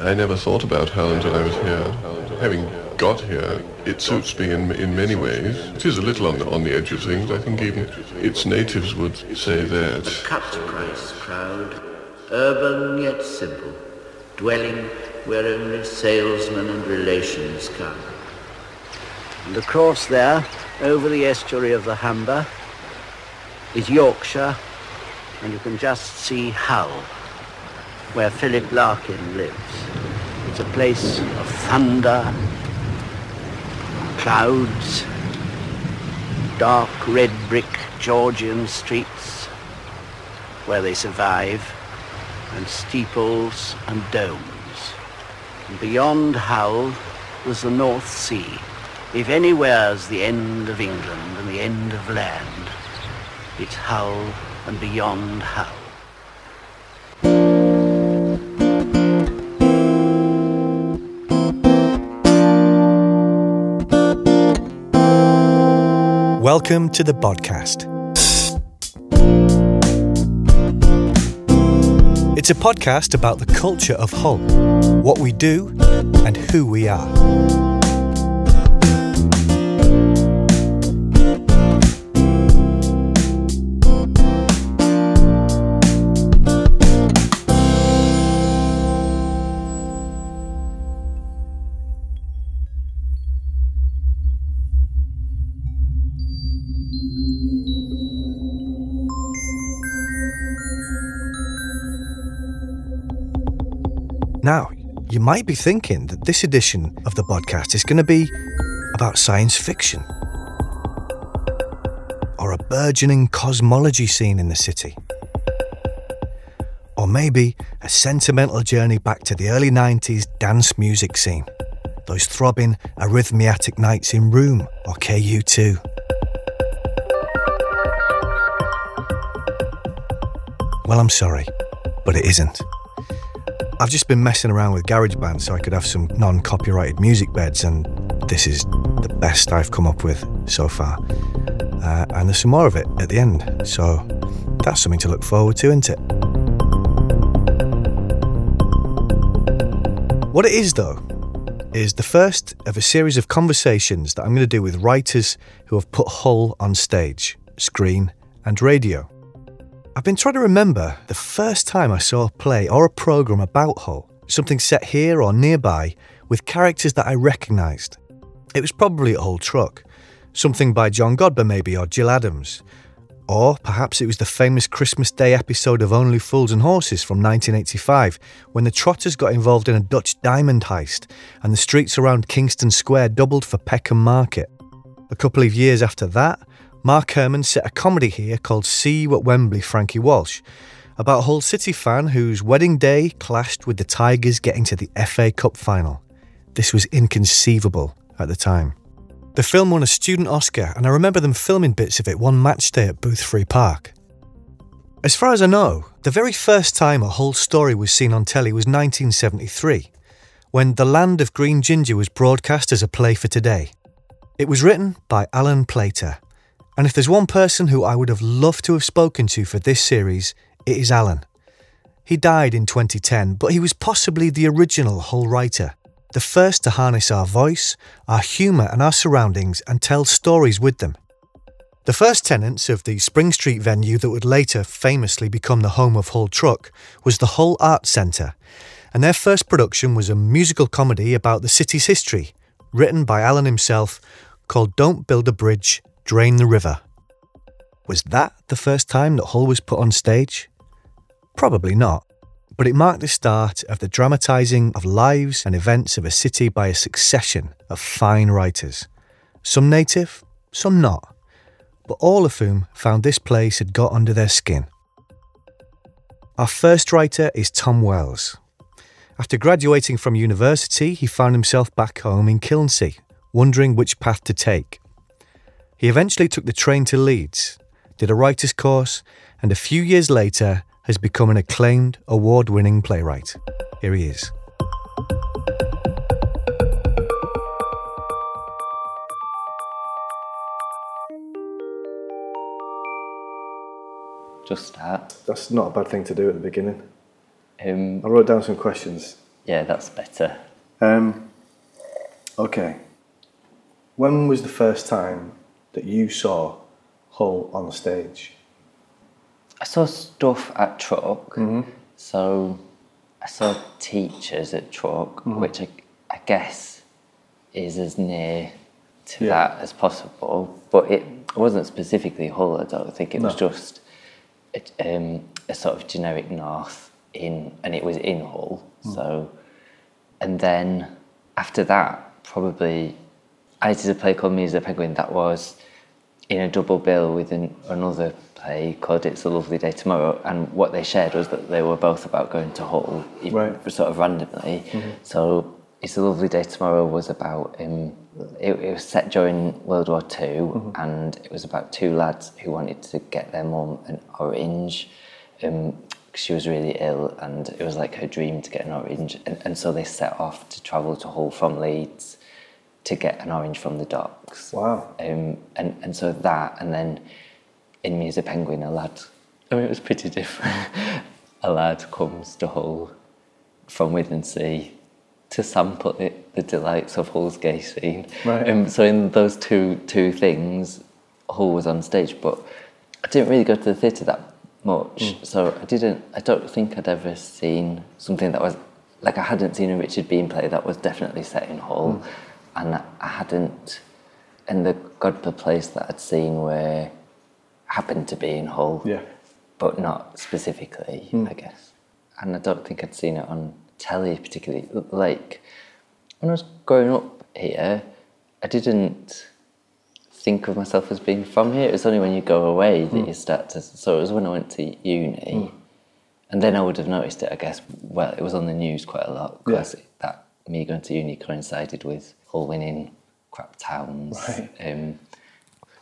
I never thought about Hull until I was here. Having got here, it suits me in, in many ways. It is a little on the, on the edge of things. I think even its natives would say that. cut-price crowd, urban yet simple, dwelling where only salesmen and relations come. And across there, over the estuary of the Humber, is Yorkshire, and you can just see Hull, where Philip Larkin lives. It's a place of thunder, clouds, dark red brick Georgian streets where they survive, and steeples and domes. And beyond Hull was the North Sea. If anywhere's the end of England and the end of land, it's Hull and beyond Hull. Welcome to the podcast. It's a podcast about the culture of Hull, what we do, and who we are. You might be thinking that this edition of the podcast is going to be about science fiction or a burgeoning cosmology scene in the city. Or maybe a sentimental journey back to the early 90s dance music scene. Those throbbing arrhythmiatic nights in Room or KU2. Well, I'm sorry, but it isn't. I've just been messing around with GarageBand so I could have some non copyrighted music beds, and this is the best I've come up with so far. Uh, and there's some more of it at the end, so that's something to look forward to, isn't it? What it is, though, is the first of a series of conversations that I'm going to do with writers who have put Hull on stage, screen, and radio. I've been trying to remember the first time I saw a play or a programme about Hull, something set here or nearby with characters that I recognised. It was probably at Hull Truck, something by John Godber maybe or Jill Adams. Or perhaps it was the famous Christmas Day episode of Only Fools and Horses from 1985, when the Trotters got involved in a Dutch diamond heist and the streets around Kingston Square doubled for Peckham Market. A couple of years after that, Mark Herman set a comedy here called See You at Wembley, Frankie Walsh, about a Hull City fan whose wedding day clashed with the Tigers getting to the FA Cup final. This was inconceivable at the time. The film won a student Oscar, and I remember them filming bits of it one match day at Boothferry Park. As far as I know, the very first time a whole story was seen on telly was 1973, when The Land of Green Ginger was broadcast as a play for today. It was written by Alan Plater, and if there's one person who I would have loved to have spoken to for this series, it is Alan. He died in 2010, but he was possibly the original Hull writer, the first to harness our voice, our humour, and our surroundings and tell stories with them. The first tenants of the Spring Street venue that would later famously become the home of Hull Truck was the Hull Art Centre, and their first production was a musical comedy about the city's history, written by Alan himself, called Don't Build a Bridge, Drain the River. Was that the first time that Hull was put on stage? Probably not, but it marked the start of the dramatising of lives and events of a city by a succession of fine writers. Some native, some not, but all of whom found this place had got under their skin. Our first writer is Tom Wells. After graduating from university, he found himself back home in Kilnsea, wondering which path to take. He eventually took the train to Leeds, did a writer's course, and a few years later has become an acclaimed, award winning playwright. Here he is. Just start. That's not a bad thing to do at the beginning. Um, I wrote down some questions Yeah, that's better. Um, okay. When was the first time that you saw Hull on the stage? I saw stuff at Truck, mm-hmm. so I saw teachers at Truck, mm-hmm. which I, I guess is as near to Yeah. that as possible. But it wasn't specifically Hull. I don't think it was just a, um, a sort of generic north in, and it was in Hull. Mm. So, and then after that, probably I did a play called Me as a Penguin that was in a double bill with an, another play called It's a Lovely Day Tomorrow. And what they shared was that they were both about going to Hull, Right. sort of randomly. So It's a Lovely Day Tomorrow was about, um, it, it was set during World War II and it was about two lads who wanted to get their mum an orange. Um, she was really ill and it was like her dream to get an orange. And, and so they set off to travel to Hull from Leeds to get an orange from the docks. Wow. Um, and, and so that, and then in Me as a Penguin, a lad, I mean, it was pretty different. a lad comes to Hull from Withernsea to sample it, the delights of Hull's gay scene. Right. Um, so in those two two things, Hull was on stage, but I didn't really go to the theatre that much. So I didn't. I don't think I'd ever seen something that was like I hadn't seen a Richard Bean play that was definitely set in Hull, and I hadn't. And the Godber plays that I'd seen where happened to be in Hull Yeah. but not specifically, hmm. I guess. And I don't think I'd seen it on telly particularly. Like when I was growing up here, I didn't think of myself as being from here. It was only when you go away that hmm. you start to. So it was when I went to uni, hmm. and then I would have noticed it. I guess. Well, it was on the news quite a lot because that me going to uni coincided with Hull winning crap towns. Right. Um,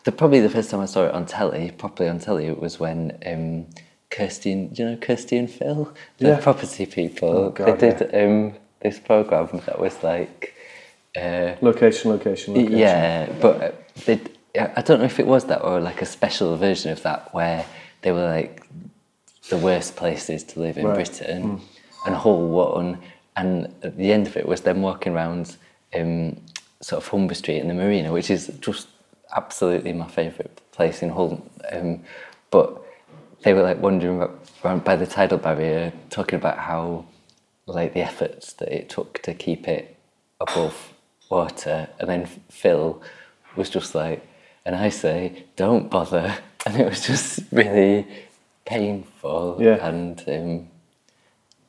the, probably the first time I saw it on telly, properly on telly, it was when um, Kirsty and, you know Kirsty and Phil? The Yeah. property people. Oh, God, they did um, this programme that was like, uh, Location, location, location. yeah, but uh, they, I don't know if it was that or like a special version of that where they were like the worst places to live in Right. Britain and Hull won. And at the end of it was them walking around um, sort of Humber Street and the Marina, which is just absolutely my favourite place in Hull. Um, but they were like wandering around by the tidal barrier, talking about how like the efforts that it took to keep it above water, and then Phil was just like, and I say, don't bother, and it was just really painful, Yeah. and um,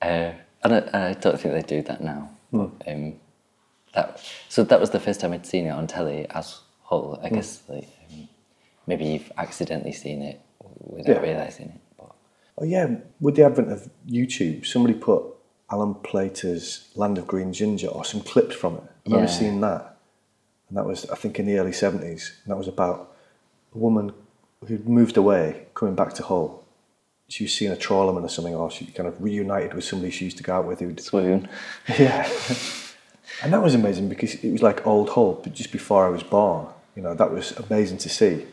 uh, and I, I don't think they do that now. Um, that so that was the first time I'd seen it on telly as Hull. I guess like um, maybe you've accidentally seen it without Yeah. realizing it. But Oh yeah, with the advent of YouTube, somebody put Alan Plater's Land of Green Ginger or some clips from it. I remember Yeah. seeing that. And that was, I think, in the early 70s. And that was about a woman who'd moved away, coming back to Hull. She was seeing a trawlerman or something, or she kind of reunited with somebody she used to go out with who'd swoon. Yeah. And that was amazing because it was like old Hull, but just before I was born. You know, that was amazing to see.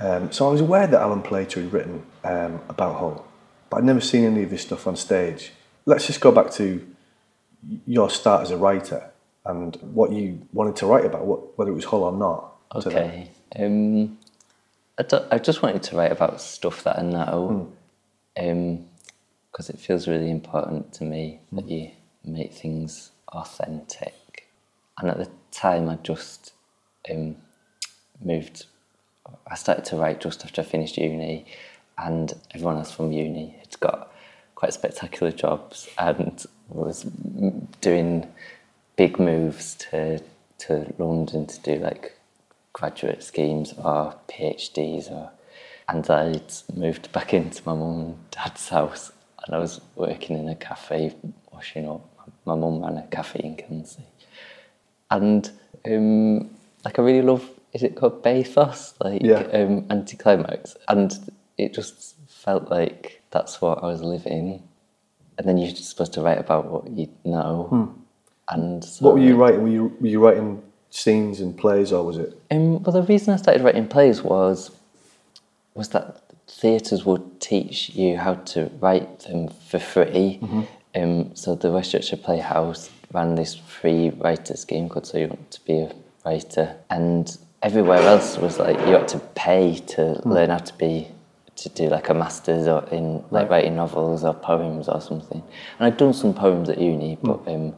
Um, so I was aware that Alan Plater had written um, about Hull, but I'd never seen any of his stuff on stage. Let's just go back to your start as a writer and what you wanted to write about, what, whether it was Hull or not. Okay. Um, I, I just wanted to write about stuff that I know because it feels really important to me that you make things authentic. And at the time, I just um, moved, I started to write just after I finished uni, and everyone else from uni had got quite spectacular jobs and was doing big moves to to London to do like graduate schemes or PhDs or and I'd moved back into my mum and dad's house and I was working in a cafe washing up. My mum ran a cafe in Kilnsea. And um, like I really love is it called Bathos? Like Yeah. um anticlimax. And it just felt like that's what I was living. And then you're supposed to write about what you know. And so Hmm. What were you writing? Were you, were you writing scenes and plays, or was it? um, well, the reason I started writing plays was was that theatres would teach you how to write them for free, Um, so the West Yorkshire Playhouse ran this free writers scheme called So You Want to Be a Writer, and everywhere else was like you had to pay to learn how to be to do like a master's or in like writing novels or poems or something. And I'd done some poems at uni, but um,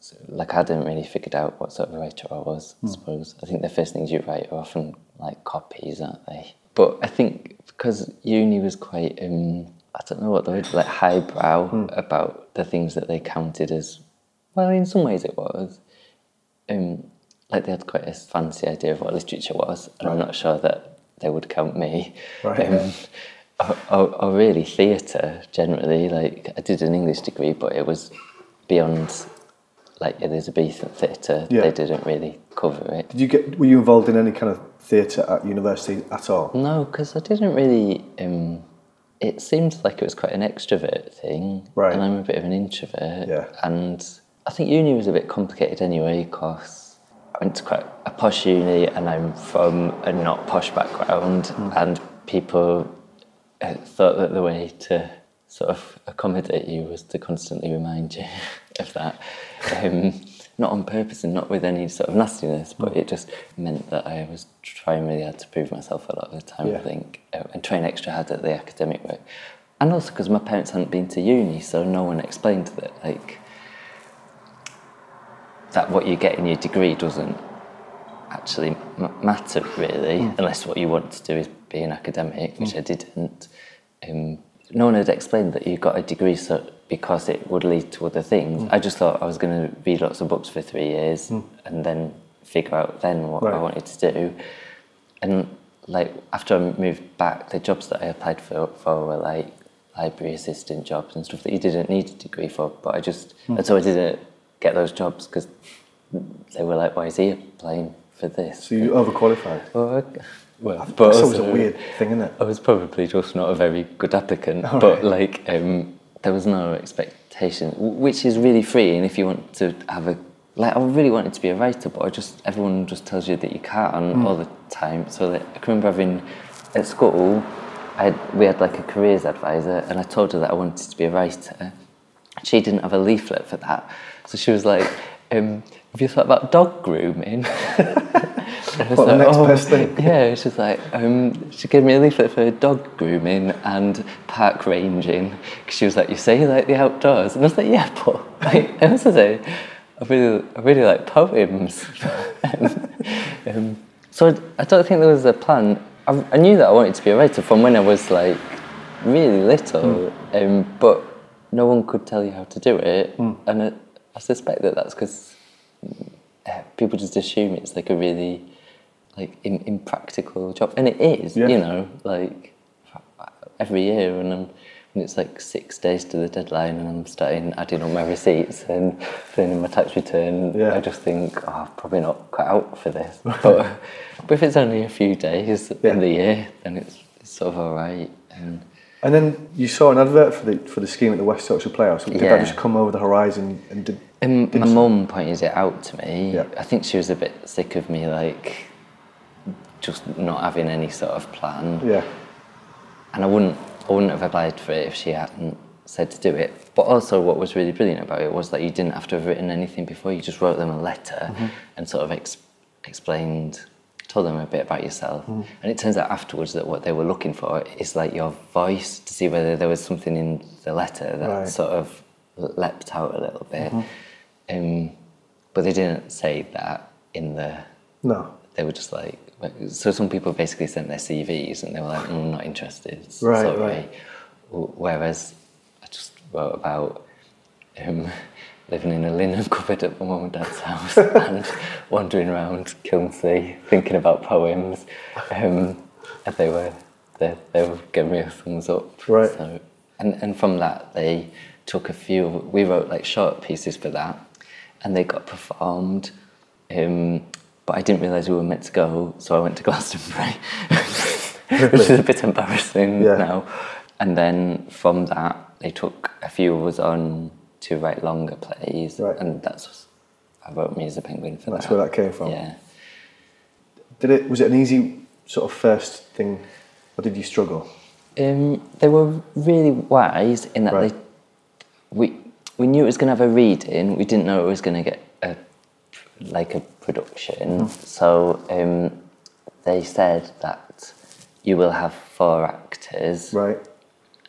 so, like I hadn't really figured out what sort of writer I was. I suppose I think the first things you write are often like copies, aren't they? But I think because uni was quite um, I don't know what the word like highbrow about the things that they counted as. Well, in some ways it was. Um, like they had quite a fancy idea of what literature was, and I'm not sure that they would count me. Right. Um, or, or, or really theatre generally. Like I did an English degree, but it was beyond like Elizabethan theatre. Yeah. They didn't really cover it. Did you get? Were you involved in any kind of theatre at university at all? No, because I didn't really. Um, it seemed like it was quite an extrovert thing, Right. and I'm a bit of an introvert. Yeah. And I think uni was a bit complicated anyway, because I went to quite a posh uni, and I'm from a not posh background, Hmm. and people uh, thought that the way to sort of accommodate you was to constantly remind you of that. Um, not on purpose and not with any sort of nastiness, but it just meant that I was trying really hard to prove myself a lot of the time, Yeah. I think, uh, and trying extra hard at the academic work. And also because my parents hadn't been to uni, so no one explained that, like, that what you get in your degree doesn't actually m- matter really, unless what you want to do is be an academic, which I didn't. Um, no one had explained that you got a degree so because it would lead to other things. Mm. I just thought I was going to read lots of books for three years mm. and then figure out then what I wanted to do. And like after I moved back, the jobs that I applied for, for were like library assistant jobs and stuff that you didn't need a degree for. But I just and so I didn't get those jobs because they were like, "Why is he applying for this?" So you overqualified. Well, I- well, but That's always also- a uh, weird thing, isn't it? I was probably just not a very good applicant, All but right. like um, there was no expectation, which is really freeing if you want to have a like. I really wanted to be a writer, but I just everyone just tells you that you can't Hmm. all the time. So that, I can remember having at school, I had, we had like a careers advisor, and I told her that I wanted to be a writer. She didn't have a leaflet for that, so she was like. Um, have you thought about dog grooming? I was What, the next "Oh." best thing? Yeah, she's like, um, she gave me a leaflet for dog grooming and park ranging. 'Cause she was like, you say you like the outdoors? And I was like, yeah, but like, I also say, I really, I really like poems. um, so I, I don't think there was a plan. I, I knew that I wanted to be a writer from when I was like really little, um, but no one could tell you how to do it. And I, I suspect that that's because uh, people just assume it's like a really like im- impractical job, and it is. Yeah. You know, like every year, and I'm, when it's like six days to the deadline, and I'm starting adding up my receipts and filling in my tax return. Yeah. I just think, oh, I'm probably not cut out for this. but, but if it's only a few days Yeah. in the year, then it's, it's sort of all right. And And then you saw an advert for the for the scheme at the West Yorkshire Playhouse. Did Yeah. that just come over the horizon and did? Did my mum pointed it out to me. Yeah. I think she was a bit sick of me, like just not having any sort of plan. Yeah. And I wouldn't, I wouldn't have applied for it if she hadn't said to do it. But also, what was really brilliant about it was that you didn't have to have written anything before. You just wrote them a letter mm-hmm. and sort of ex- explained, told them a bit about yourself. Mm-hmm. And it turns out afterwards that what they were looking for is like your voice to see whether there was something in the letter that Right. sort of leapt out a little bit. Mm-hmm. Um, but they didn't say that in the No. they were just like so some people basically sent their CVs and they were like mm, I'm not interested Right, sorry right. Whereas I just wrote about um, living in a linen cupboard at my mum and dad's house and wandering around Kilnsea thinking about poems um, and they were they, they were giving me a thumbs up Right. so and, and from that they took a few we wrote like short pieces for that and they got performed um, but I didn't realise we were meant to go so I went to Glastonbury which is a bit embarrassing Yeah. now and then from that they took a few of us on to write longer plays Right. and that's I wrote Me as a Penguin for That's that where that came from. yeah Did it? Was it an easy sort of first thing, or did you struggle? Um, they were really wise in that Right. they we we knew it was going to have a reading. We didn't know it was going to get a like a production. So um, they said that you will have four actors Right.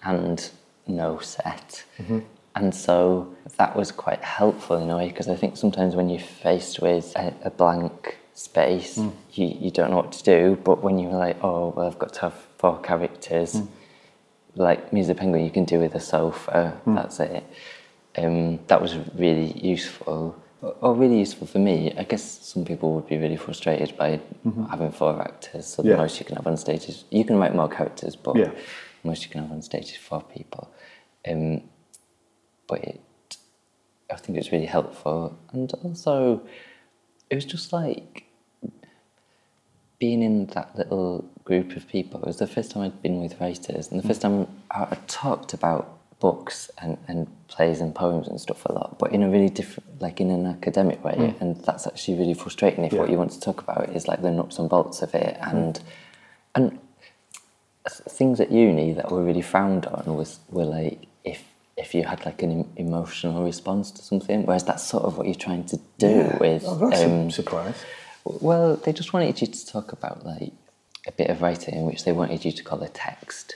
and no set. And so that was quite helpful in a way because I think sometimes when you're faced with a, a blank space, you, you don't know what to do. But when you're like, oh, well, I've got to have four characters, like Me as a Penguin, you can do with a sofa, that's it. Um, that was really useful. Or or really useful for me. I guess some people would be really frustrated by having four actors. So Yeah. the most you can have on stage is you can write more characters, but Yeah. most you can have on stage is four people. Um, but it, I think it's really helpful, and also it was just like being in that little group of people. It was the first time I'd been with writers, and the first time I, I talked about books and, and plays and poems and stuff a lot, but in a really different, like in an academic way, and that's actually really frustrating if what you want to talk about is like the nuts and bolts of it, and and things at uni that were really frowned on was were like if if you had like an em- emotional response to something, whereas that's sort of what you're trying to do with. Oh, that's um, a surprise. well, they just wanted you to talk about like a bit of writing which they wanted you to call a text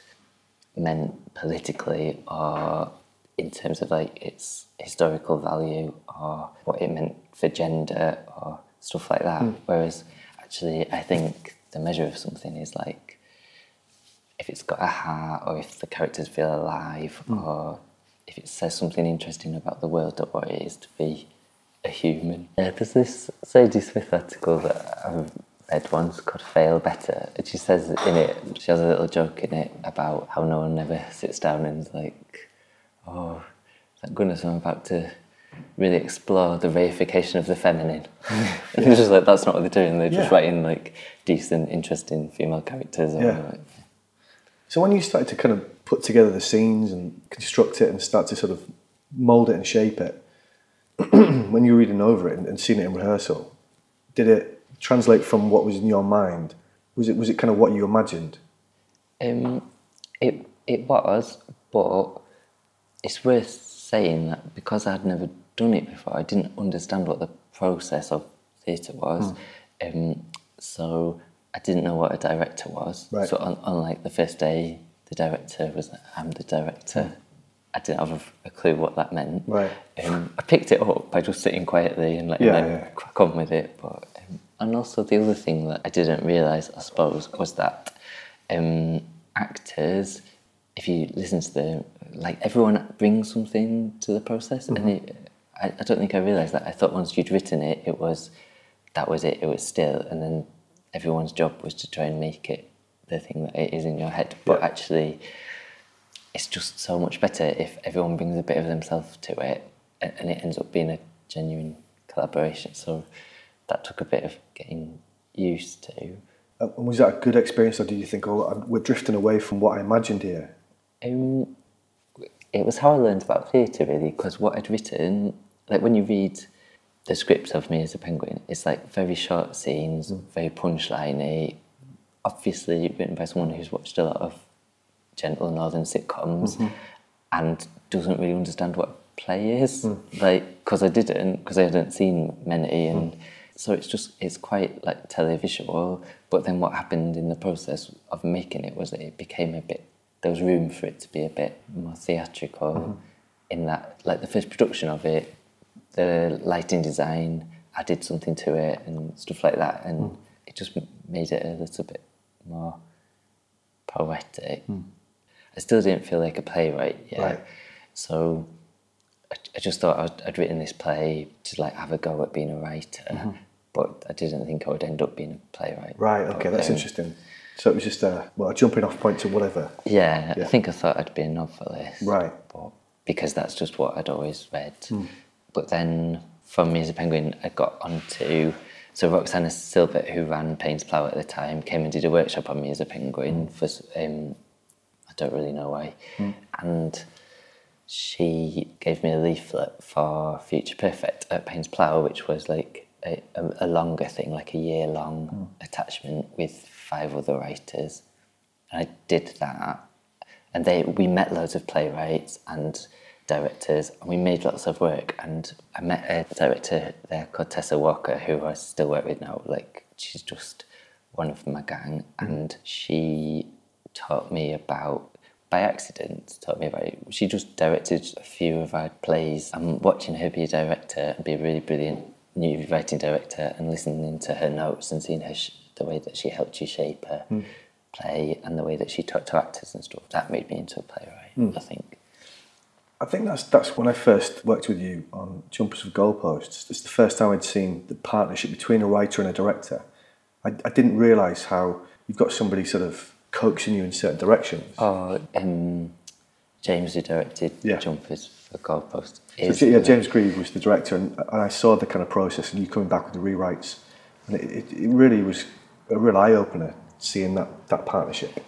meant politically or in terms of like its historical value or what it meant for gender or stuff like that. Hmm. Whereas actually, I think the measure of something is like if it's got a heart or if the characters feel alive hmm. or if it says something interesting about the world or what it is to be a human. Yeah, there's this Zadie Smith article that I've read once called Fail Better. And she says in it, she has a little joke in it about how no one ever sits down and is like, oh, thank goodness I'm about to really explore the reification of the feminine. and it's just like, that's not what they're doing. They're just writing like decent, interesting female characters. Or, Yeah. like, So when you started to kind of put together the scenes and construct it and start to sort of mold it and shape it, when you were reading over it and, and seeing it in rehearsal, did it translate from what was in your mind? Was it was it kind of what you imagined? Um, it it was, but it's worth saying that because I'd never done it before, I didn't understand what the process of theatre was. Um, so I didn't know what a director was. Right. So on, on like the first day, the director was like, I'm the director. I didn't have a, a clue what that meant. Right. Um, I picked it up by just sitting quietly and letting Yeah, them yeah. crack on with it. But um, and also the other thing that I didn't realise, I suppose, was that um, actors, if you listen to them, like everyone brings something to the process, and it, I, I don't think I realised that. I thought once you'd written it, it was that was it. It was still, and then everyone's job was to try and make it the thing that it is in your head. But Yeah. actually, it's just so much better if everyone brings a bit of themselves to it and, and it ends up being a genuine collaboration. So that took a bit of getting used to. Uh, And was that a good experience, or did you think, oh, we're drifting away from what I imagined here? Um, it was how I learned about theatre really, because what I'd written, like when you read the script of Me as a Penguin, it's like very short scenes, mm. very punchliney, obviously written by someone who's watched a lot of gentle northern sitcoms mm-hmm. and doesn't really understand what a play is. Mm. Like, because I didn't, because I hadn't seen many, and mm. so it's just it's quite like televisual. But then what happened in the process of making it was that it became a bit. There was room for it to be a bit more theatrical. Mm-hmm. In that, like the first production of it, the lighting design added something to it and stuff like that, and mm. it just made it a little bit more poetic. Mm. I still didn't feel like a playwright yet, Right. so I, I just thought I'd, I'd written this play to like have a go at being a writer, mm-hmm. but I didn't think I would end up being a playwright. Right. Okay, that's Um, interesting. So it was just a well, a jumping off point to whatever. Yeah, Yeah. I think I thought I'd be a novelist. Right. But because that's just what I'd always read. Hmm. But then from Me as a Penguin, I got onto. So Roxana Silbert, who ran Paines Plough at the time, came and did a workshop on Me as a Penguin hmm. for. s- Um, I don't really know why. Hmm. And she gave me a leaflet for Future Perfect at Paines Plough, which was like a, a, a longer thing, like a year long attachment with five other writers. And I did that. And they we met loads of playwrights and directors and we made lots of work and I met a director there called Tessa Walker who I still work with now like she's just one of my gang and she taught me about by accident taught me about it. She just directed a few of our plays. I'm watching her be a director and be a really brilliant new writing director and listening to her notes and seeing her sh- the way that she helped you shape her Hmm. play and the way that she talked to actors and stuff. That made me into a playwright, Hmm. I think. I think that's that's when I first worked with you on Jumpers for Goalposts. It's the first time I'd seen the partnership between a writer and a director. I, I didn't realise how you've got somebody sort of coaxing you in certain directions. Oh, um, James, who directed Yeah. Jumpers for Goalpost, So, yeah, James Grieve was the director, and, and I saw the kind of process, and you coming back with the rewrites, and it, it, it really was a real eye opener seeing that that partnership.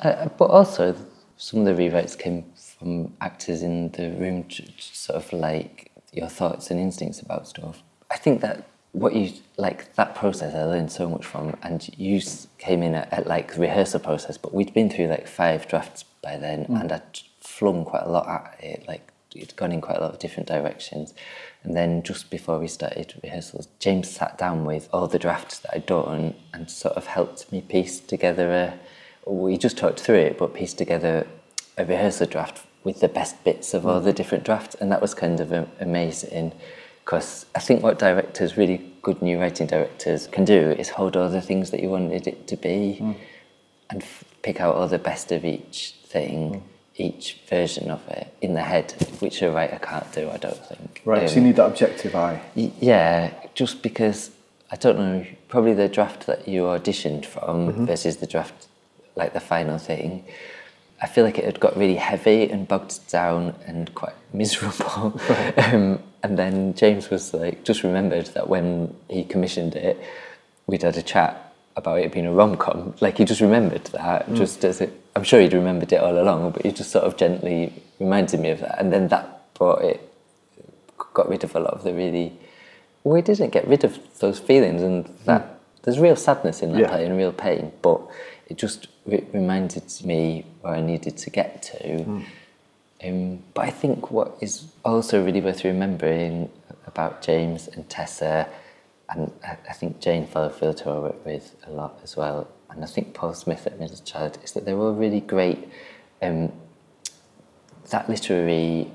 Uh, but also, some of the rewrites came from actors in the room, sort of like your thoughts and instincts about stuff. I think that what you like that process, I learned so much from, and you came in at, at like rehearsal process, but we'd been through like five drafts by then, and I'd flung quite a lot at it, like it'd gone in quite a lot of different directions. And then just before we started rehearsals, James sat down with all the drafts that I'd done and sort of helped me piece together a. We just talked through it, but pieced together a rehearsal draft with the best bits of all the mm. different drafts, and that was kind of amazing. Because I think what directors, really good new writing directors, can do is hold all the things that you wanted it to be mm. and f- pick out all the best of each thing, mm. Each version of it in the head, which a writer can't do, I don't think. Right, so you Um, need that objective eye. yeah, just because I don't know, probably the draft that you auditioned from versus the draft, like the final thing. I feel like it had got really heavy and bogged down and quite miserable. um, and then James was like, just remembered that when he commissioned it, we'd had a chat about it being a rom com. Like he just remembered that, just as it. I'm sure he'd remembered it all along, but he just sort of gently reminded me of that, and then that brought it got rid of a lot of the really well it didn't get rid of those feelings and that there's real sadness in that Yeah. play and real pain but it just re- reminded me where I needed to get to. Um, but I think what is also really worth remembering about James and Tessa and I, I think Jane Fallowfield who I work with a lot as well and I think Paul Smith at Middle Child is that they're all really great um, that literary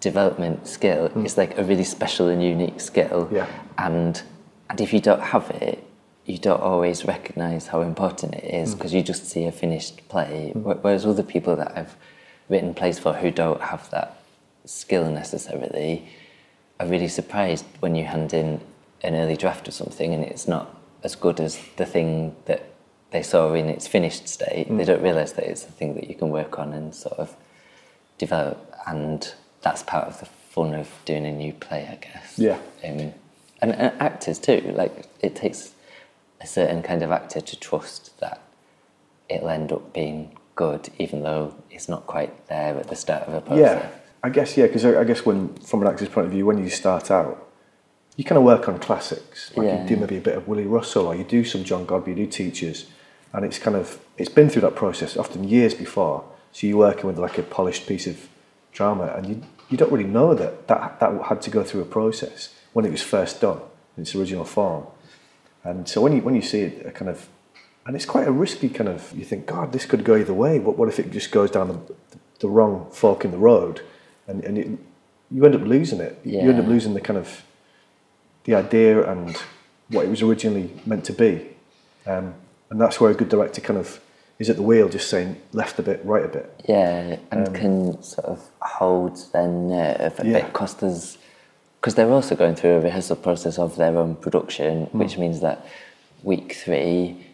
development skill hmm. is like a really special and unique skill. Yeah. And and if you don't have it, you don't always recognise how important it is hmm. because you just see a finished play. Hmm. Wh- Whereas other people that I've written plays for who don't have that skill necessarily are really surprised when you hand in an early draft of something and it's not as good as the thing that they saw in its finished state. They don't realise that it's a thing that you can work on and sort of develop, and that's part of the fun of doing a new play, I guess. Yeah. Um, and, and actors too. Like it takes a certain kind of actor to trust that it'll end up being good, even though it's not quite there at the start of a process. Yeah, I guess yeah, because I, I guess when from an actor's point of view, when you start out, you kind of work on classics. Like Yeah. you do maybe a bit of Willie Russell, or you do some John Godber, you do teachers, and it's kind of it's been through that process often years before. So you're working with like a polished piece of drama, and you you don't really know that that that had to go through a process when it was first done in its original form. And so when you when you see it, a kind of, and it's quite a risky kind of. You think, God, this could go either way. What what if it just goes down the, the wrong fork in the road, and and it, you end up losing it. You end up losing the kind of the idea and what it was originally meant to be. Um, and that's where a good director kind of is at the wheel, just saying left a bit, right a bit. Yeah, and um, can sort of hold their nerve a Yeah. bit because there's because they're also going through a rehearsal process of their own production, hmm. which means that week three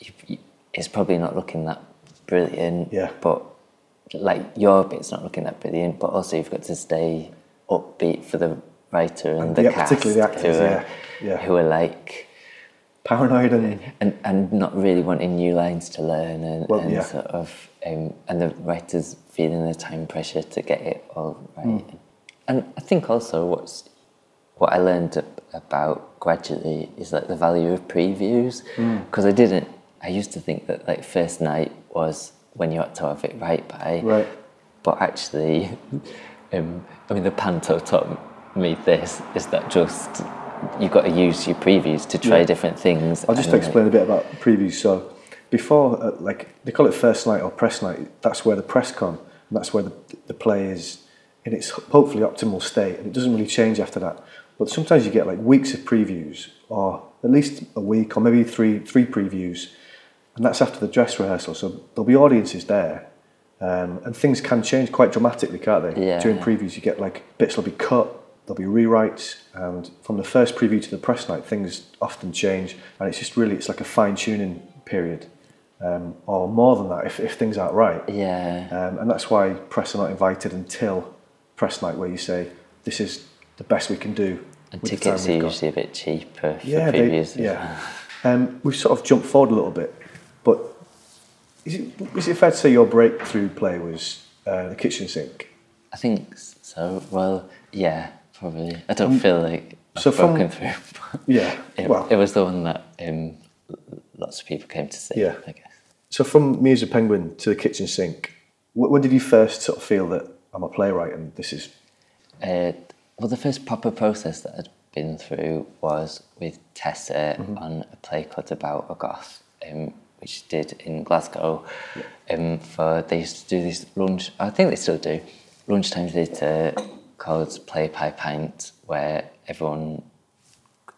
you, probably not looking that brilliant. Yeah. But like your bit's not looking that brilliant, but also you've got to stay upbeat for the writer and, And the yeah, cast particularly the actors, who are, yeah, yeah. who are like Paranoid and and and not really wanting new lines to learn and, Well, and yeah. sort of um, and the writers feeling the time pressure to get it all right. Hmm. And I think also what's what I learned about gradually is like the value of previews Hmm. because I didn't. I used to think that like first night was when you had to have it right by. Right. But actually, Um, I mean, the panto taught me this is that just you've got to use your previews to try Yeah. different things. I'll just and, like, explain a bit about previews. So, before, uh, like they call it first night or press night, that's where the press come. and that's where the, the play is in its hopefully optimal state, and it doesn't really change after that. But sometimes you get like weeks of previews, or at least a week, or maybe three three previews, and that's after the dress rehearsal. So there'll be audiences there, um, and things can change quite dramatically, can't they? Yeah. During previews, you get like bits will be cut, there'll be rewrites, and from the first preview to the press night, things often change, and it's just really it's like a fine tuning period, um, or more than that if, if things aren't right. Yeah. Um, and that's why press are not invited until press night, where you say this is the best we can do. And tickets are we've got." usually a bit cheaper for Yeah, they, previews. as yeah. Um, we've sort of jumped forward a little bit, but is it, is it fair to say your breakthrough play was uh, the kitchen sink? I think so. Well, yeah, probably. I don't feel like I've so from- broken through. Yeah, It, well- it was the one that um, lots of people came to see. Yeah. I guess. So from me as a penguin to the kitchen sink, wh- when did you first sort of feel that I'm a playwright and this is Uh, well, the first proper process that I'd been through was with Tessa Mm-hmm. on a play called About a Goth, um, which she did in Glasgow. Um, for they used to do this lunch. I think they still do lunchtime theatre called Play Pie Pint, where everyone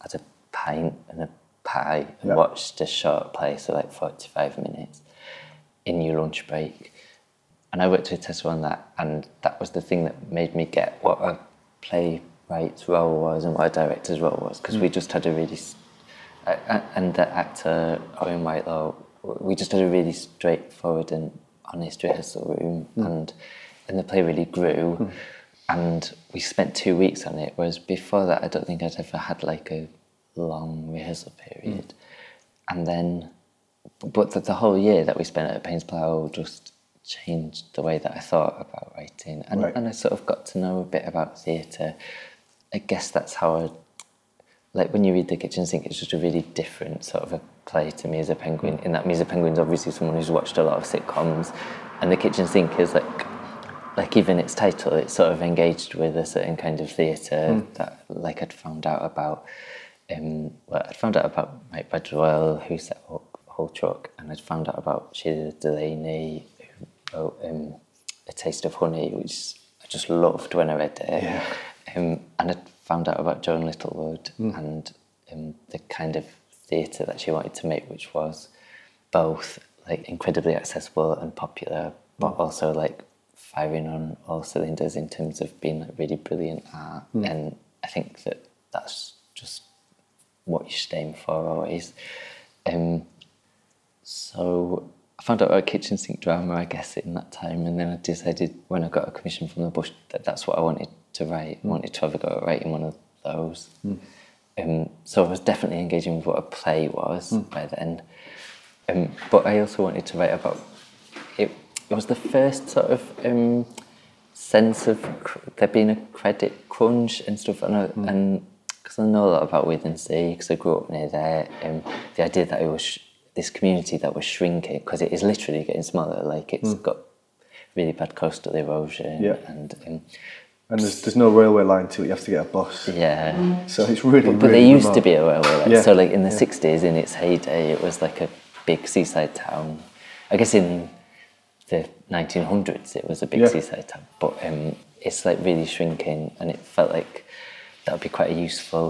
had a pint and a pie and watched a short play, so like forty-five minutes in your lunch break. And I worked with Tessa on that, and that was the thing that made me get what a playwright's role was and what a director's role was, because we mm. just had a really, s- a- a- and the actor Owen Whitelaw, we just had a really straightforward and honest rehearsal room, mm. and and the play really grew, mm. And we spent two weeks on it. Whereas before that, I don't think I'd ever had like a long rehearsal period, hmm. and then but the, the whole year that we spent at Paines Plough just changed the way that I thought about writing, and Right. and I sort of got to know a bit about theatre. I guess that's how I like when you read The Kitchen Sink, it's just a really different sort of a play to me as a penguin. In that, me as a penguin's obviously someone who's watched a lot of sitcoms, and The Kitchen Sink is like, like even its title, it sort of engaged with a certain kind of theatre that, like, I'd found out about. Um, well, I'd found out about Mike Bradwell, who set up Hull Truck, and I'd found out about Shelagh Delaney, who wrote um, A Taste of Honey, which I just loved when I read it. Yeah. Um, and I'd found out about Joan Littlewood and um, the kind of theatre that she wanted to make, which was both like incredibly accessible and popular, but also like firing on all cylinders in terms of being like really brilliant art. And I think that that's just what you should aim for always. Um, so I found out about kitchen sink drama, I guess, in that time, and then I decided when I got a commission from the Bush that that's what I wanted to write. I wanted to have a go at writing one of those. Um, so I was definitely engaging with what a play was by then. Um, but I also wanted to write about it. It was the first sort of um, sense of cr- there being a credit crunch and stuff, and and because I know a lot about Withernsea because I grew up near there. Um, the idea that it was sh- this community that was shrinking because it is literally getting smaller. Like it's got really bad coastal erosion, Yeah. and um, and there's, there's no railway line to it. You have to get a bus. yeah. So it's really, But, but really there used remote. to be a railway line. Yeah, So like in the yeah. 60s, in its heyday, it was like a big seaside town. I guess in the 1900s, it was a big Yeah. seaside town. But um, it's like really shrinking, and it felt like that would be quite a useful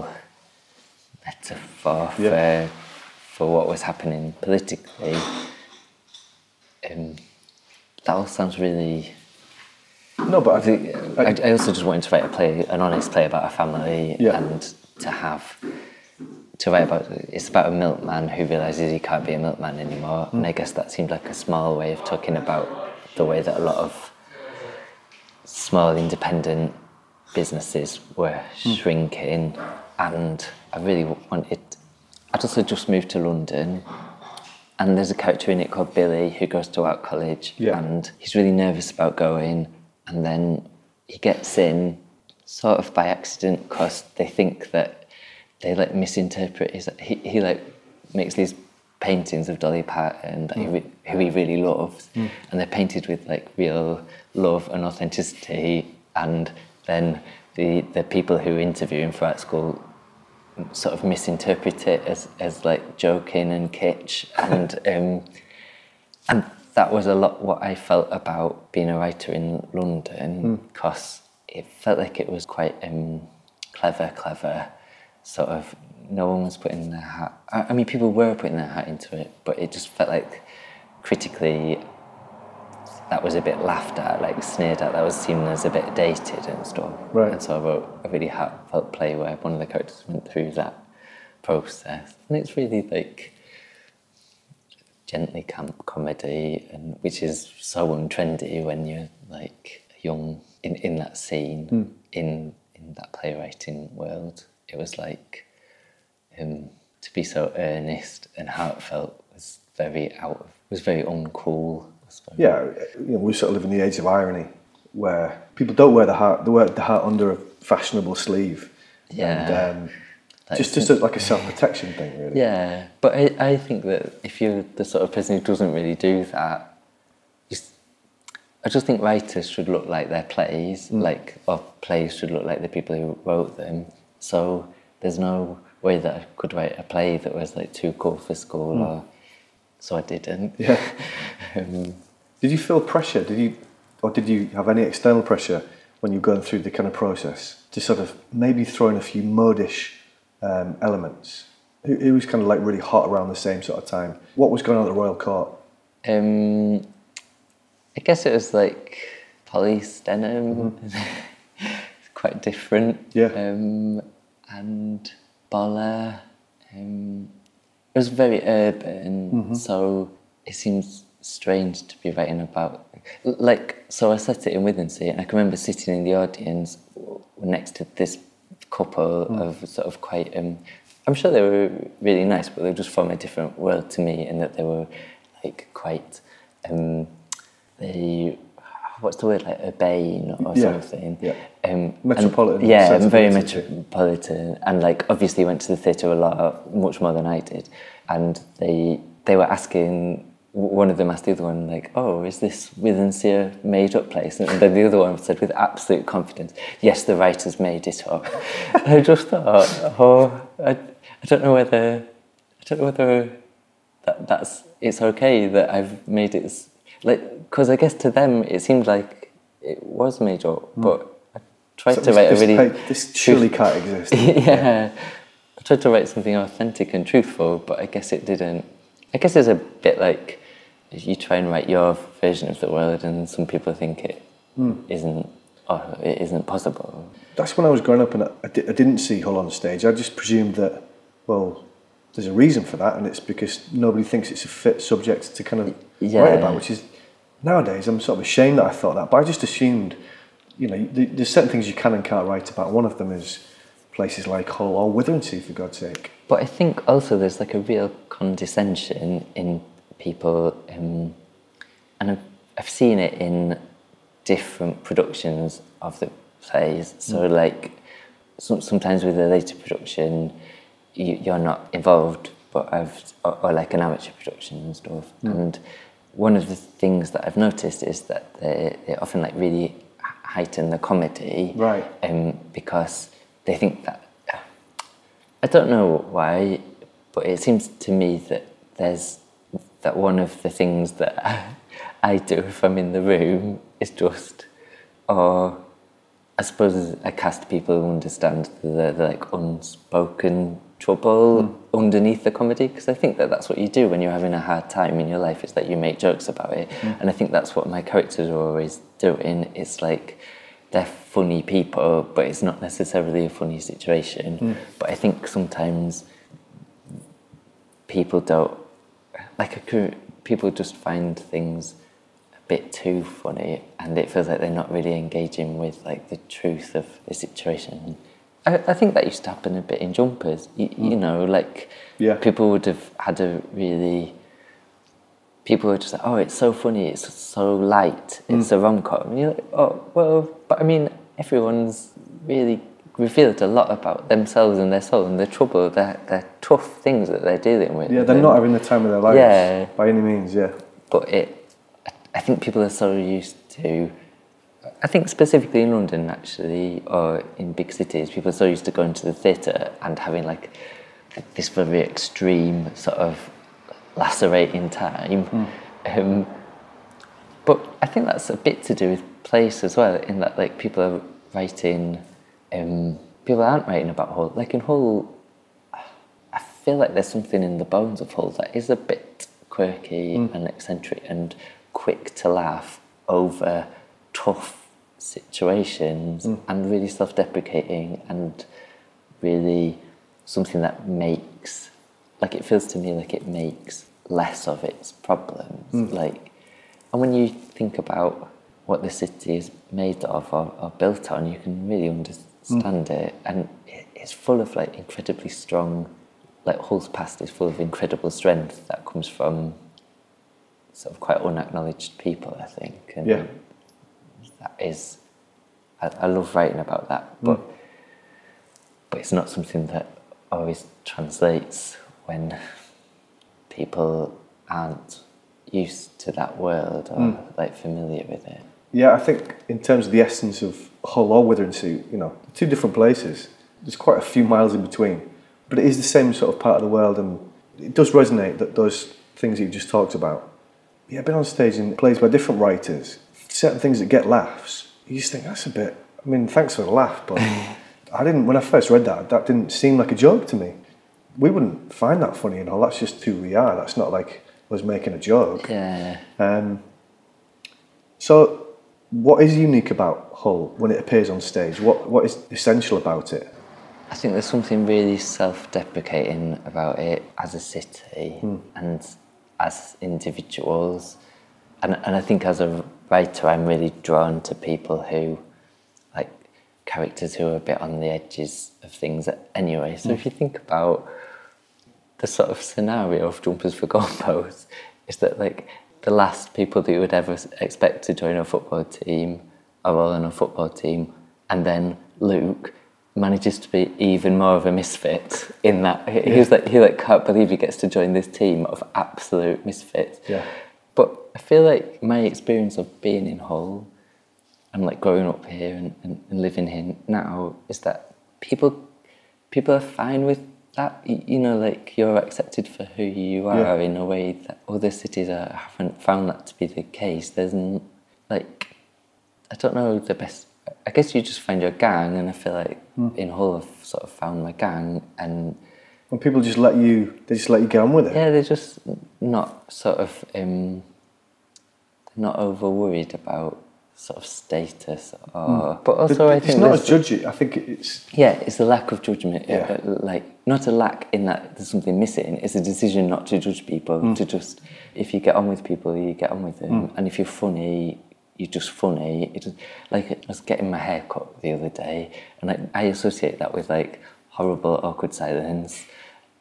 metaphor Yeah. for for what was happening politically. Um, that all sounds really No, but I I, think think, I, I also just wanted to write a play, an honest play about a family, Yeah. and to have to write about. It's about a milkman who realizes he can't be a milkman anymore, hmm. and I guess that seemed like a small way of talking about the way that a lot of small independent businesses were hmm. shrinking, and I really wanted. I'd also just moved to London, and there's a character in it called Billy who goes to art college, Yeah. and he's really nervous about going, and then he gets in sort of by accident because they think that they like misinterpret his. He, he like makes these paintings of Dolly Parton that he re, who he really loves, and they're painted with like real love and authenticity. and then the the people who interview him for art school sort of misinterpret it as, as like joking and kitsch and um, and that was a lot what I felt about being a writer in London because it felt like it was quite um, clever, clever, sort of. No one was putting their hat. I, mean, people were putting their hat into it, but it just felt like critically that was a bit laughed at, like sneered at. That was seen as a bit dated and stuff. Right. And so I wrote a really heartfelt play where one of the characters went through that process, and it's really like gently camp comedy, and which is so untrendy when you're like young in, in that scene hmm. in in that playwriting world. It was like um, to be so earnest and heartfelt was very out of, was very uncool. Yeah, you know, we sort of live in the age of irony, where people don't wear the heart, they wear the heart under a fashionable sleeve. Yeah. And, um, just just a, like a self protection thing, really. Yeah, but I, I think that if you're the sort of person who doesn't really do that, I just think writers should look like their plays, like or plays should look like the people who wrote them. So there's no way that I could write a play that was like too cool for school, or so I didn't. Yeah. um, Did you feel pressure? Did you, or did you have any external pressure when you're going through the kind of process to sort of maybe throw in a few modish um, elements? It, who was kind of like really hot around the same sort of time? What was going on at the Royal Court? Um, I guess it was like Polly Stenham, quite different. Yeah. Um, and Bola, um, it was very urban, so it seems strange to be writing about. Like, so I set it in Withernsea, and I can remember sitting in the audience next to this couple of sort of quite. Um, I'm sure they were really nice, but they were just from a different world to me, in that they were like quite. Um, they, what's the word like urbane or Yeah, something? yeah. Um, and- Metropolitan yeah, very metropolitan, and like obviously went to the theatre a lot, much more than I did, and they they were asking. One of them asked the other one, like, "Oh, is this Withernsea made up place?" And then the other one said with absolute confidence, "Yes, the writers made it up." and I just thought, "Oh, I, I don't know whether, I don't know whether that that's it's okay that I've made it like because I guess to them it seemed like it was made up, but I tried So to this- write a really pa- this surely can't exist. yeah. I tried to write something authentic and truthful, but I guess it didn't. I guess it's a bit like you try and write your version of the world, and some people think it Hmm. not or it isn't possible. That's when I was growing up and I, I di- I didn't see Hull on stage. I just presumed that, well, there's a reason for that, and it's because nobody thinks it's a fit subject to kind of Yeah. write about, which is nowadays I'm sort of ashamed that I thought that, but I just assumed, you know, there's certain things you can and can't write about. One of them is places like Hull or Withernsea, for God's sake. But I think also there's like a real condescension in people, um, and I've, I've seen it in different productions of the plays. So, like, some, sometimes with a later production, you, you're not involved, but I've, or, or like an amateur production and stuff. And one of the things that I've noticed is that they, they often like really heighten the comedy, Right. Um, because they think that I don't know why, but it seems to me that there's that one of the things that I do if I'm in the room is just, or I suppose I cast people who understand the, the like unspoken trouble hmm. underneath the comedy because I think that that's what you do when you're having a hard time in your life is that you make jokes about it. Hmm. And I think that's what my characters are always doing. It's like they're funny people but it's not necessarily a funny situation. Hmm. But I think sometimes people don't like a people just find things a bit too funny and it feels like they're not really engaging with like the truth of the situation I, I think that used to happen a bit in jumpers you, you know like Yeah. people would have had a really people would just say oh it's so funny it's so light it's mm. a rom-com and you're like oh well but I mean everyone's really revealed a lot about themselves and their soul and the trouble their, their tough things that they're dealing with Yeah, they're And- not having the time of their lives Yeah. by any means, yeah. but it I think people are so used to I think specifically in London, actually, or in big cities, people are so used to going to the theatre and having like this very extreme sort of lacerating time. Mm. Um, but I think that's a bit to do with place as well, in that like people are writing, um, people aren't writing about Hull. Like in Hull, I feel like there's something in the bones of Hull that is a bit quirky mm. and eccentric and quick to laugh over tough situations mm. and really self-deprecating and really something that makes like it feels to me like it makes less of its problems mm. like and when you think about what the city is made of or, or built on you can really understand mm. it and it's full of like incredibly strong like Hull's past is full of incredible strength that comes from sort of quite unacknowledged people I think and yeah that is I, I love writing about that but mm. but it's not something that always translates when people aren't used to that world or mm. like familiar with it. Yeah, I think in terms of the essence of Hull or Withernsea you know, two different places. There's quite a few miles in between, but it is the same sort of part of the world, and it does resonate that those things you've just talked about. Yeah, I've been on stage in plays by different writers. Certain things that get laughs, you just think that's a bit. I mean, thanks for the laugh, but I didn't. When I first read that, that didn't seem like a joke to me. We wouldn't find that funny and all. That's just who we are. That's not like was making a joke. Yeah. Um, so, what is unique about Hull when it appears on stage? What what is essential about it? I think there's something really self-deprecating about it as a city mm. and as individuals, and and I think as a writer, I'm really drawn to people who like characters who are a bit on the edges of things anyway. So mm. if you think about the sort of scenario of Jumpers for Goalposts, is that like the last people that you would ever expect to join a football team are all on a football team, and then Luke manages to be even more of a misfit in that yeah. he's like he like can't believe he gets to join this team of absolute misfits. Yeah. I feel like my experience of being in Hull and like growing up here and, and, and living here now is that people people are fine with that you know like you're accepted for who you are yeah. in a way that other cities are, haven't found that to be the case there's like i don't know the best i guess you just find your gang and i feel like mm. in hull i've sort of found my gang and when people just let you they just let you get on with it yeah they're just not sort of um not over worried about sort of status or mm. but also I think it's not as judgy I think it's yeah it's a lack of judgment yeah. Uh, like not a lack in that there's something missing it's a decision not to judge people mm. to just if you get on with people you get on with them mm. and if you're funny you're just funny it like I was getting my hair cut the other day and I, I associate that with like horrible awkward silence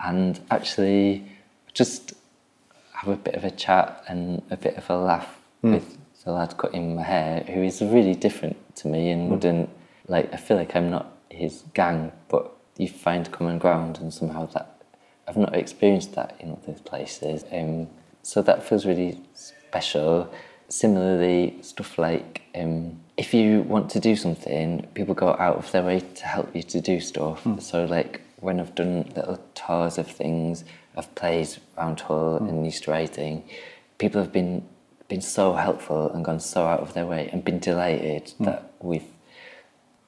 and actually just have a bit of a chat and a bit of a laugh mm. with the lad cutting my hair who is really different to me and mm. wouldn't like I feel like I'm not his gang but you find common ground and somehow that I've not experienced that in other places um, so that feels really special similarly stuff like um, if you want to do something people go out of their way to help you to do stuff mm. so like when I've done little tours of things of plays around Hull mm. and East Riding people have been been so helpful and gone so out of their way and been delighted mm. that we've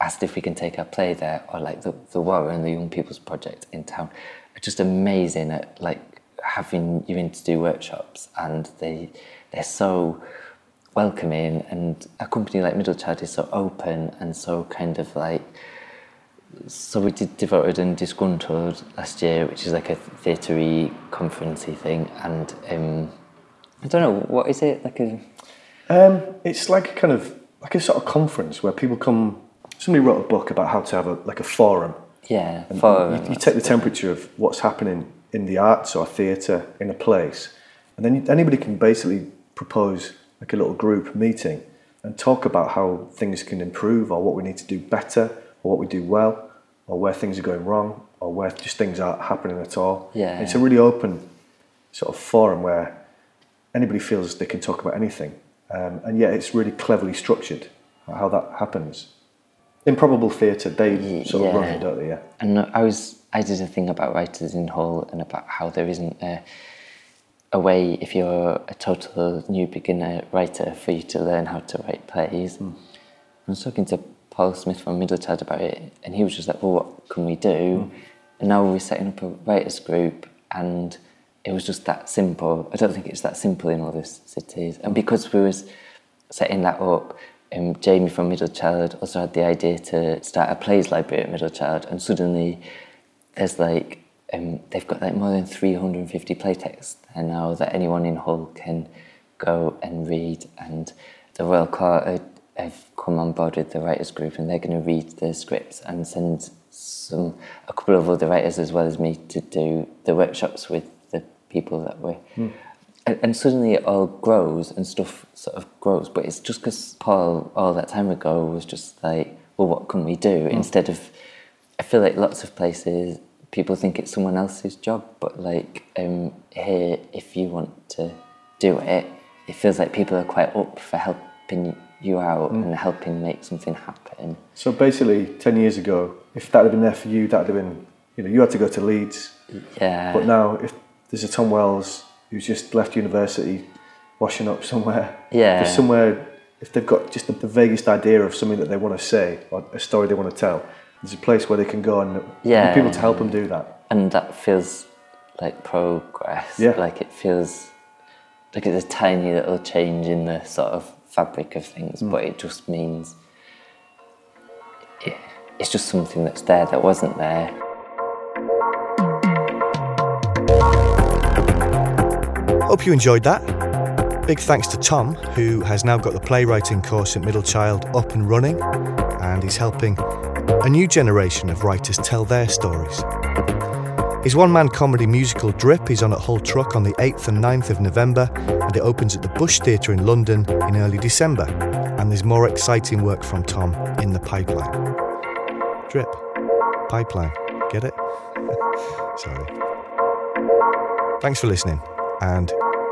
asked if we can take our play there or like the, the Warren, the Young People's Project in town are just amazing at like having you in to do workshops and they they're so welcoming and a company like Middle Child is so open and so kind of like so we did Devoted and Disgruntled last year, which is like a theatre conferencey thing, and um, I don't know what is it like a. Um, it's like a kind of like a sort of conference where people come. Somebody wrote a book about how to have a like a forum. Yeah, forum. You, you take the temperature of what's happening in the arts or theatre in a place, and then anybody can basically propose like a little group meeting and talk about how things can improve or what we need to do better or what we do well or where things are going wrong or where just things aren't happening at all. Yeah, it's a really open sort of forum where anybody feels they can talk about anything. Um, and yet it's really cleverly structured. how that happens. Improbable theatre, they sort of run it, don't they? Yeah. And I was I did a thing about writers in Hull and about how there isn't a, a way if you're a total new beginner writer for you to learn how to write plays. Mm. I was talking to Paul Smith from Middle Child about it, and he was just like, "Well, what can we do?" Mm. And now we're setting up a writers group, and it was just that simple. I don't think it's that simple in all these cities, and because we was setting that up, um, Jamie from Middle Child also had the idea to start a plays library at Middle Child, and suddenly there's like um, they've got like more than 350 playtexts and now that anyone in Hull can go and read. And the Royal Court have come on board with the writers group, and they're going to read the scripts and send some a couple of other writers as well as me to do the workshops with the people that way. Mm and, and suddenly it all grows and stuff sort of grows. But it's just because Paul all that time ago was just like, well, what can we do mm. instead of? I feel like lots of places people think it's someone else's job, but like um, here, if you want to do it, it feels like people are quite up for helping you out mm. and helping make something happen. So basically, ten years ago, if that had been there for you, that would have been, you know, you had to go to Leeds. Yeah. But now, if there's a Tom Wells who's just left university, washing up somewhere. Yeah. There's somewhere, if they've got just the, the, vaguest idea of something that they want to say or a story they want to tell, there's a place where they can go and yeah. people to help them do that. And that feels like progress. Yeah. Like it feels like it's a tiny little change in the sort of fabric of things, mm. but it just means it, it's just something that's there that wasn't there. Hope you enjoyed that. Big thanks to Tom, who has now got the playwriting course at Middle Child up and running, and he's helping a new generation of writers tell their stories. His one man comedy musical Drip is on at Hull Truck on the 8th and 9th of November, and it opens at the Bush Theatre in London in early December. And there's more exciting work from Tom in the pipeline. Drip. Pipeline. Get it? Sorry. Thanks for listening, and